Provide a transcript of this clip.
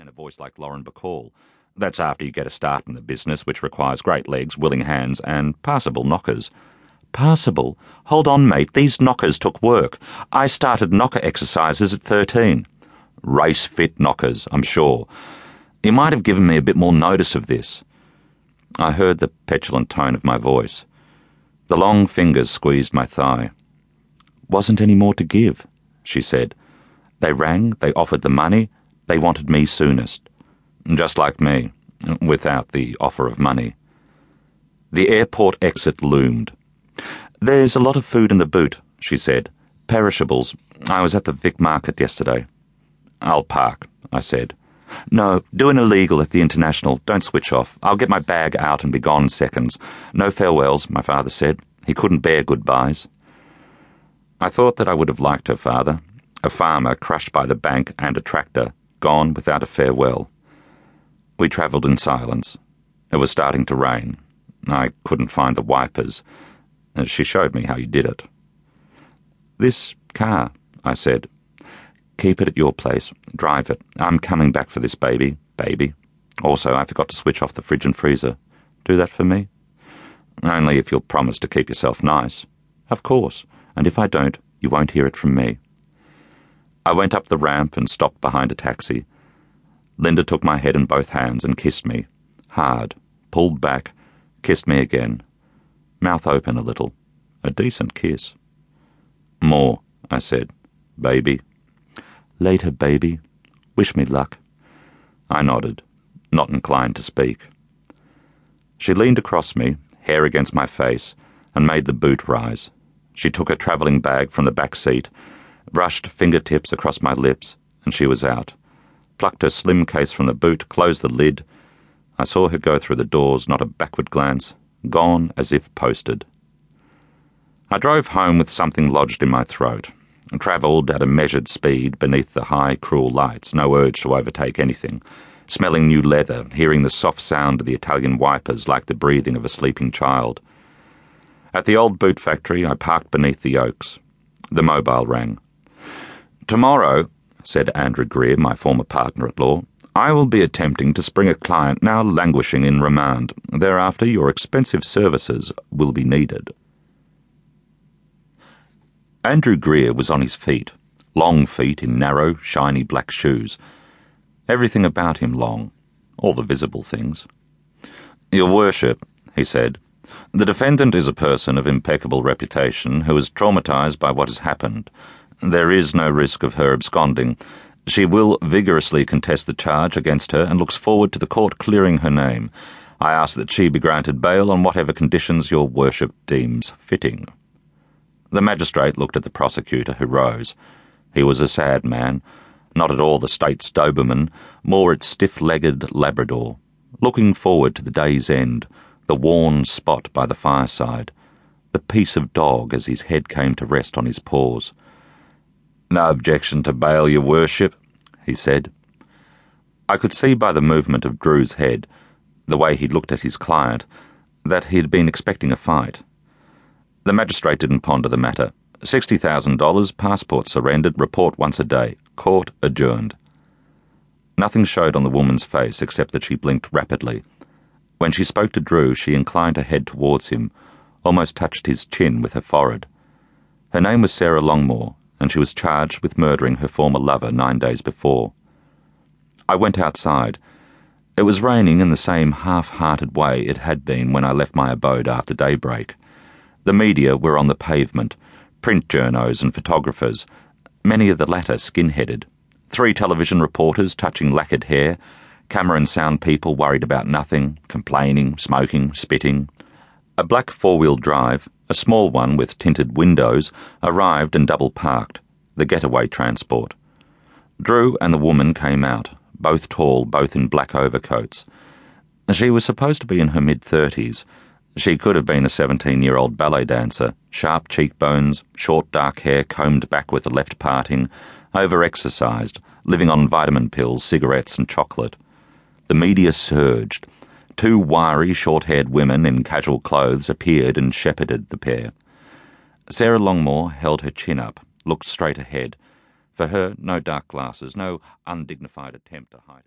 in a voice like Lauren Bacall. That's after you get a start in the business, which requires great legs, willing hands, and passable knockers. Passable? Hold on, mate, these knockers took work. I started knocker exercises at 13. Race fit knockers, I'm sure. You might have given me a bit more notice of this. I heard the petulant tone of my voice. The long fingers squeezed my thigh. Wasn't any more to give, she said. They rang, they offered the money, they wanted me soonest. Just like me, without the offer of money. The airport exit loomed. There's a lot of food in the boot, she said. Perishables. I was at the Vic Market yesterday. I'll park, I said. No, do an illegal at the International. Don't switch off. I'll get my bag out and be gone in seconds. No farewells, my father said. He couldn't bear goodbyes. I thought that I would have liked her father, a farmer crushed by the bank and a tractor, gone without a farewell. We travelled in silence. It was starting to rain. I couldn't find the wipers. Uh, she showed me how you did it. This car, I said. Keep it at your place. Drive it. I'm coming back for this baby. Baby. Also, I forgot to switch off the fridge and freezer. Do that for me? Only if you'll promise to keep yourself nice. Of course. And if I don't, you won't hear it from me. I went up the ramp and stopped behind a taxi. Linda took my head in both hands and kissed me. Hard. Pulled back. Kissed me again. Mouth open a little. A decent kiss. More, I said. Baby. Later, baby. Wish me luck. I nodded, not inclined to speak. She leaned across me, hair against my face, and made the boot rise. She took a travelling bag from the back seat brushed fingertips across my lips, and she was out. Plucked her slim case from the boot, closed the lid. I saw her go through the doors, not a backward glance, gone as if posted. I drove home with something lodged in my throat, and travelled at a measured speed beneath the high, cruel lights, no urge to overtake anything, smelling new leather, hearing the soft sound of the Italian wipers like the breathing of a sleeping child. At the old boot factory, I parked beneath the oaks. The mobile rang. Tomorrow, said Andrew Greer, my former partner at law, I will be attempting to spring a client now languishing in remand. Thereafter, your expensive services will be needed. Andrew Greer was on his feet, long feet in narrow, shiny black shoes. Everything about him long, all the visible things. Your Worship, he said, the defendant is a person of impeccable reputation who is traumatized by what has happened there is no risk of her absconding. She will vigorously contest the charge against her and looks forward to the court clearing her name. I ask that she be granted bail on whatever conditions your worship deems fitting. The magistrate looked at the prosecutor, who rose. He was a sad man, not at all the state's Doberman, more its stiff legged Labrador, looking forward to the day's end, the worn spot by the fireside, the peace of dog as his head came to rest on his paws. No objection to bail, your worship, he said. I could see by the movement of Drew's head, the way he looked at his client, that he had been expecting a fight. The magistrate didn't ponder the matter. $60,000, passport surrendered, report once a day, court adjourned. Nothing showed on the woman's face except that she blinked rapidly. When she spoke to Drew, she inclined her head towards him, almost touched his chin with her forehead. Her name was Sarah Longmore, and she was charged with murdering her former lover nine days before. I went outside. It was raining in the same half hearted way it had been when I left my abode after daybreak. The media were on the pavement print journos and photographers, many of the latter skin headed, three television reporters touching lacquered hair, camera and sound people worried about nothing, complaining, smoking, spitting. A black four wheel drive, a small one with tinted windows, arrived and double parked, the getaway transport. Drew and the woman came out, both tall, both in black overcoats. She was supposed to be in her mid thirties. She could have been a 17 year old ballet dancer, sharp cheekbones, short dark hair combed back with the left parting, over exercised, living on vitamin pills, cigarettes, and chocolate. The media surged. Two wiry, short haired women in casual clothes appeared and shepherded the pair. Sarah Longmore held her chin up, looked straight ahead. For her, no dark glasses, no undignified attempt to hide.